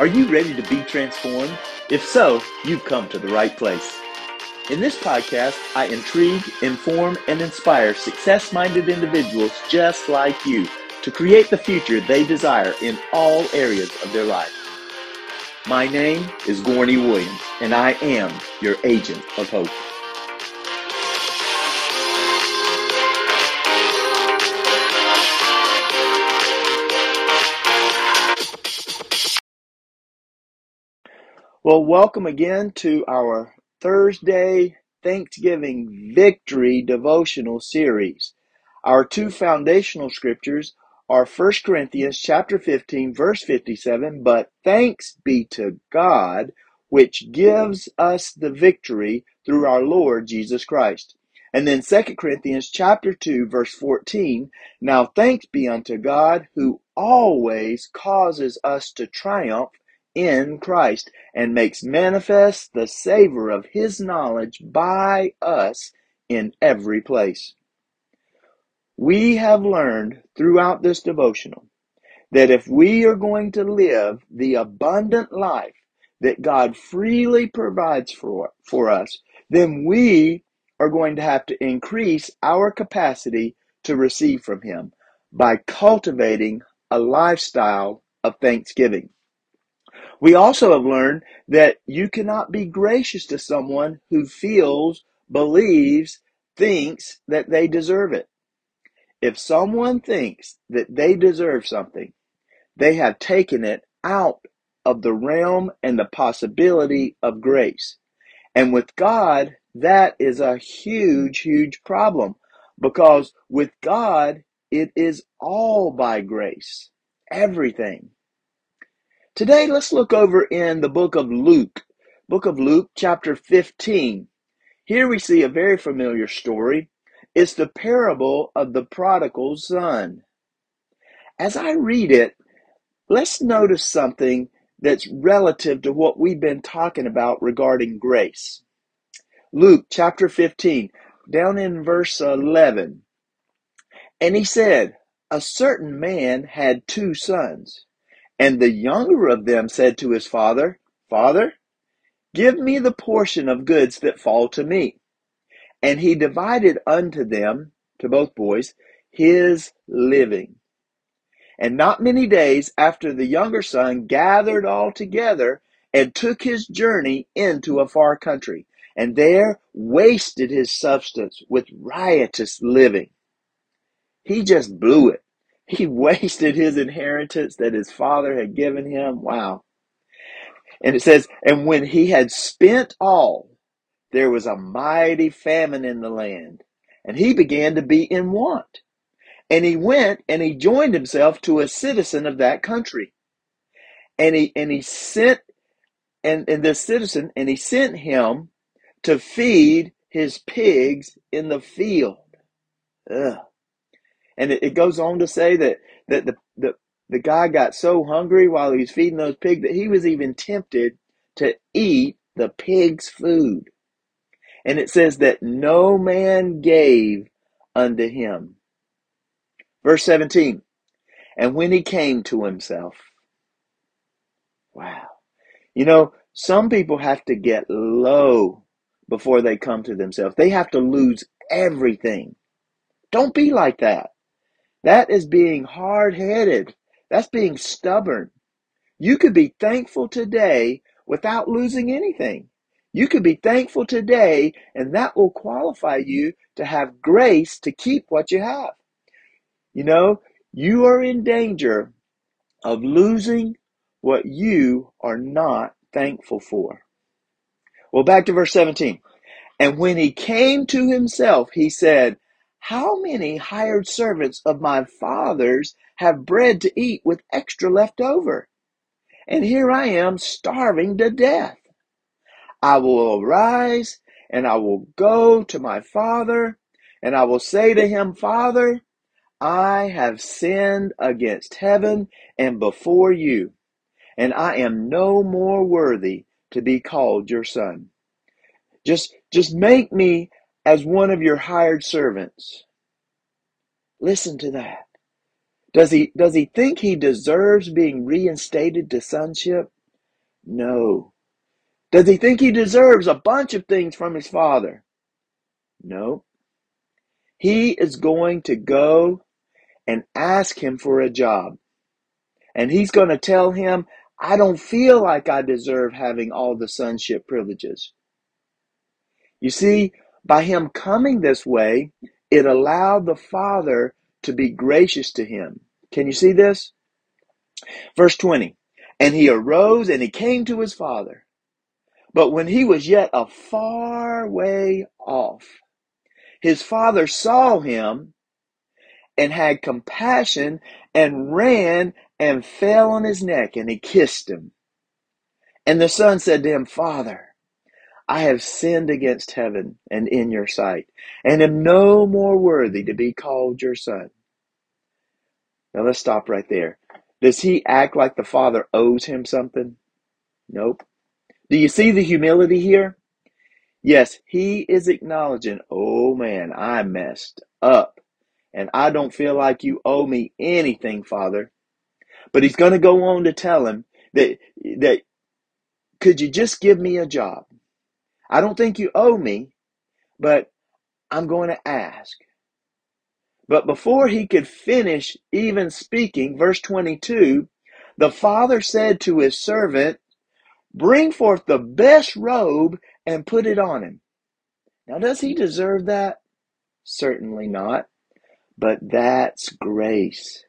Are you ready to be transformed? If so, you've come to the right place. In this podcast, I intrigue, inform, and inspire success minded individuals just like you to create the future they desire in all areas of their life. My name is Gorney Williams, and I am your agent of hope. Well, welcome again to our Thursday Thanksgiving Victory devotional series. Our two foundational scriptures are 1 Corinthians chapter 15 verse 57, but thanks be to God which gives us the victory through our Lord Jesus Christ. And then 2 Corinthians chapter 2 verse 14, now thanks be unto God who always causes us to triumph in Christ and makes manifest the savor of his knowledge by us in every place. We have learned throughout this devotional that if we are going to live the abundant life that God freely provides for, for us, then we are going to have to increase our capacity to receive from Him by cultivating a lifestyle of thanksgiving. We also have learned that you cannot be gracious to someone who feels, believes, thinks that they deserve it. If someone thinks that they deserve something, they have taken it out of the realm and the possibility of grace. And with God, that is a huge, huge problem because with God, it is all by grace. Everything. Today, let's look over in the book of Luke, book of Luke, chapter 15. Here we see a very familiar story. It's the parable of the prodigal son. As I read it, let's notice something that's relative to what we've been talking about regarding grace. Luke chapter 15, down in verse 11. And he said, A certain man had two sons. And the younger of them said to his father, Father, give me the portion of goods that fall to me. And he divided unto them, to both boys, his living. And not many days after the younger son gathered all together and took his journey into a far country, and there wasted his substance with riotous living. He just blew it. He wasted his inheritance that his father had given him. Wow. And it says, and when he had spent all, there was a mighty famine in the land, and he began to be in want. And he went and he joined himself to a citizen of that country. And he and he sent and, and this citizen and he sent him to feed his pigs in the field. Ugh. And it, it goes on to say that, that the, the, the guy got so hungry while he was feeding those pigs that he was even tempted to eat the pig's food. And it says that no man gave unto him. Verse 17. And when he came to himself, wow. You know, some people have to get low before they come to themselves. They have to lose everything. Don't be like that. That is being hard headed. That's being stubborn. You could be thankful today without losing anything. You could be thankful today, and that will qualify you to have grace to keep what you have. You know, you are in danger of losing what you are not thankful for. Well, back to verse 17. And when he came to himself, he said, how many hired servants of my father's have bread to eat with extra left over? And here I am starving to death. I will arise and I will go to my father and I will say to him, Father, I have sinned against heaven and before you, and I am no more worthy to be called your son. Just, just make me as one of your hired servants. Listen to that. Does he, does he think he deserves being reinstated to sonship? No. Does he think he deserves a bunch of things from his father? No. He is going to go and ask him for a job. And he's going to tell him, I don't feel like I deserve having all the sonship privileges. You see, by him coming this way, it allowed the Father to be gracious to him. Can you see this? Verse 20 And he arose and he came to his father. But when he was yet a far way off, his father saw him and had compassion and ran and fell on his neck and he kissed him. And the son said to him, Father, I have sinned against heaven and in your sight, and am no more worthy to be called your son. Now let's stop right there. Does he act like the father owes him something? Nope. Do you see the humility here? Yes, he is acknowledging, oh man, I messed up. And I don't feel like you owe me anything, Father. But he's going to go on to tell him that, that could you just give me a job? I don't think you owe me, but I'm going to ask. But before he could finish even speaking, verse 22, the father said to his servant, Bring forth the best robe and put it on him. Now, does he deserve that? Certainly not. But that's grace.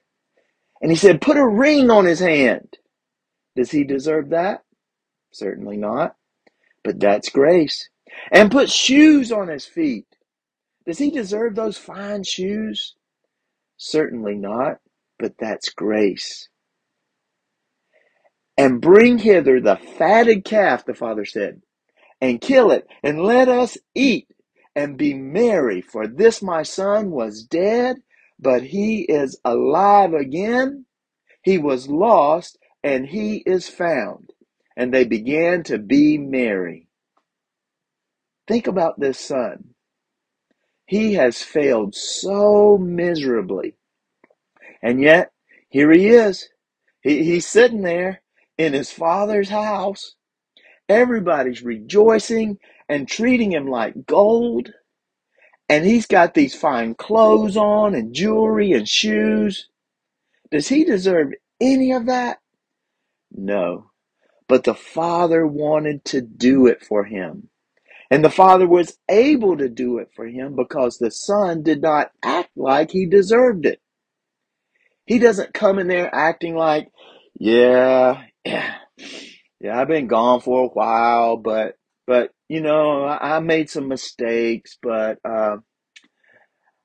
And he said, Put a ring on his hand. Does he deserve that? Certainly not. But that's grace. And put shoes on his feet. Does he deserve those fine shoes? Certainly not. But that's grace. And bring hither the fatted calf, the father said, and kill it, and let us eat and be merry. For this my son was dead, but he is alive again. He was lost, and he is found. And they began to be merry. Think about this son. He has failed so miserably. And yet, here he is. He, he's sitting there in his father's house. Everybody's rejoicing and treating him like gold. And he's got these fine clothes on and jewelry and shoes. Does he deserve any of that? No. But the father wanted to do it for him. And the father was able to do it for him because the son did not act like he deserved it. He doesn't come in there acting like, yeah, yeah, yeah, I've been gone for a while, but, but, you know, I, made some mistakes, but, uh,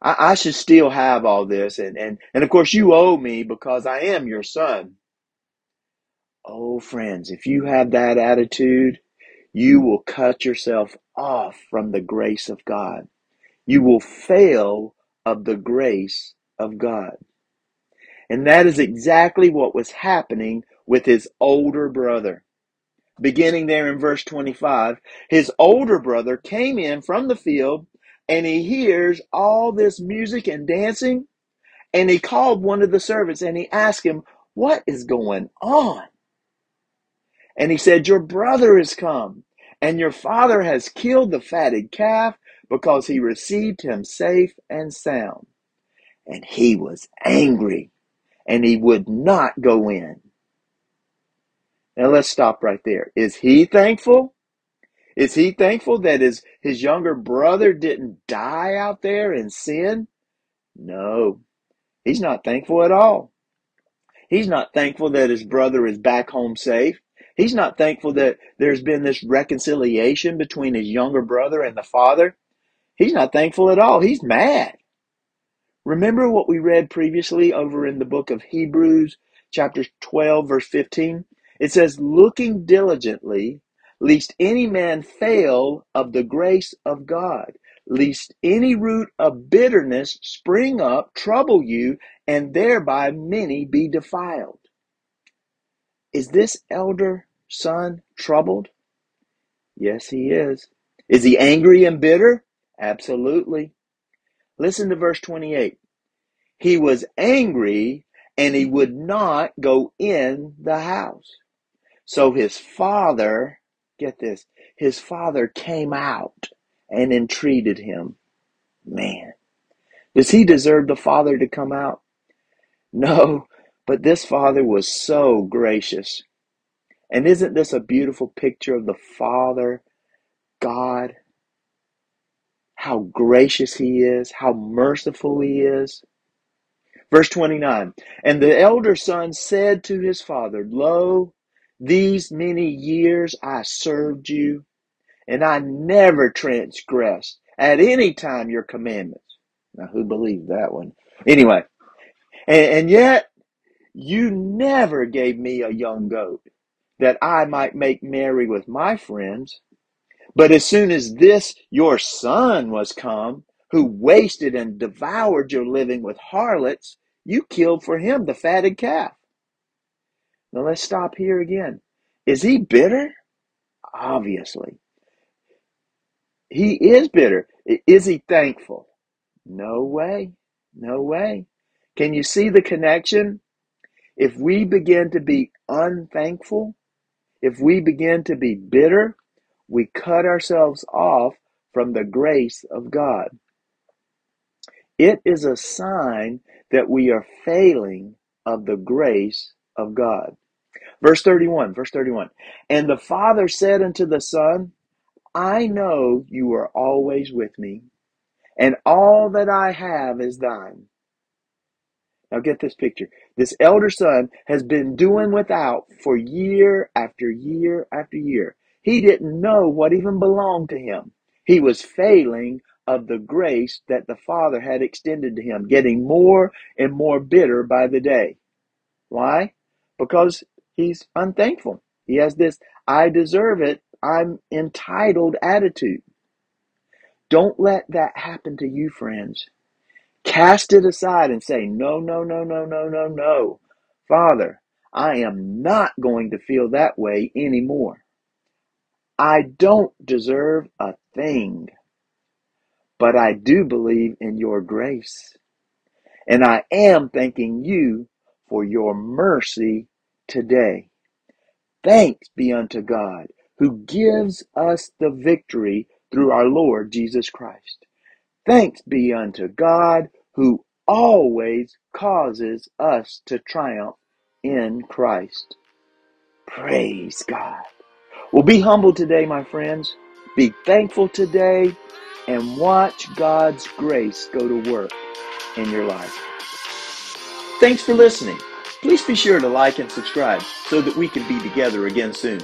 I, I should still have all this. And, and, and of course you owe me because I am your son. Oh, friends, if you have that attitude, you will cut yourself off from the grace of God. You will fail of the grace of God. And that is exactly what was happening with his older brother. Beginning there in verse 25, his older brother came in from the field and he hears all this music and dancing. And he called one of the servants and he asked him, What is going on? And he said, Your brother has come, and your father has killed the fatted calf because he received him safe and sound. And he was angry, and he would not go in. Now let's stop right there. Is he thankful? Is he thankful that his, his younger brother didn't die out there in sin? No, he's not thankful at all. He's not thankful that his brother is back home safe. He's not thankful that there's been this reconciliation between his younger brother and the father. He's not thankful at all. He's mad. Remember what we read previously over in the book of Hebrews, chapter 12, verse 15? It says, looking diligently, lest any man fail of the grace of God, lest any root of bitterness spring up, trouble you, and thereby many be defiled. Is this elder son troubled? Yes, he is. Is he angry and bitter? Absolutely. Listen to verse 28. He was angry and he would not go in the house. So his father, get this, his father came out and entreated him. Man, does he deserve the father to come out? No, but this father was so gracious. And isn't this a beautiful picture of the Father, God? How gracious He is, how merciful He is. Verse 29 And the elder son said to his father, Lo, these many years I served you, and I never transgressed at any time your commandments. Now, who believed that one? Anyway, and, and yet you never gave me a young goat that I might make merry with my friends. But as soon as this your son was come, who wasted and devoured your living with harlots, you killed for him the fatted calf. Now let's stop here again. Is he bitter? Obviously. He is bitter. Is he thankful? No way. No way. Can you see the connection? If we begin to be unthankful, if we begin to be bitter, we cut ourselves off from the grace of God. It is a sign that we are failing of the grace of God. Verse 31, verse 31. And the Father said unto the Son, I know you are always with me, and all that I have is thine. Now get this picture. This elder son has been doing without for year after year after year. He didn't know what even belonged to him. He was failing of the grace that the Father had extended to him, getting more and more bitter by the day. Why? Because he's unthankful. He has this, I deserve it, I'm entitled attitude. Don't let that happen to you, friends. Cast it aside and say, No, no, no, no, no, no, no. Father, I am not going to feel that way anymore. I don't deserve a thing, but I do believe in your grace. And I am thanking you for your mercy today. Thanks be unto God who gives us the victory through our Lord Jesus Christ. Thanks be unto God who always causes us to triumph in Christ. Praise God. Well, be humble today, my friends. Be thankful today and watch God's grace go to work in your life. Thanks for listening. Please be sure to like and subscribe so that we can be together again soon.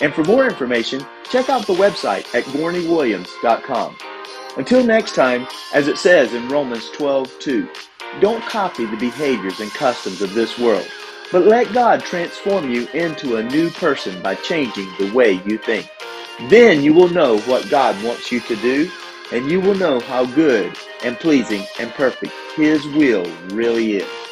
And for more information, check out the website at gorneywilliams.com. Until next time, as it says in Romans 12:2, don't copy the behaviors and customs of this world, but let God transform you into a new person by changing the way you think. Then you will know what God wants you to do, and you will know how good and pleasing and perfect His will really is.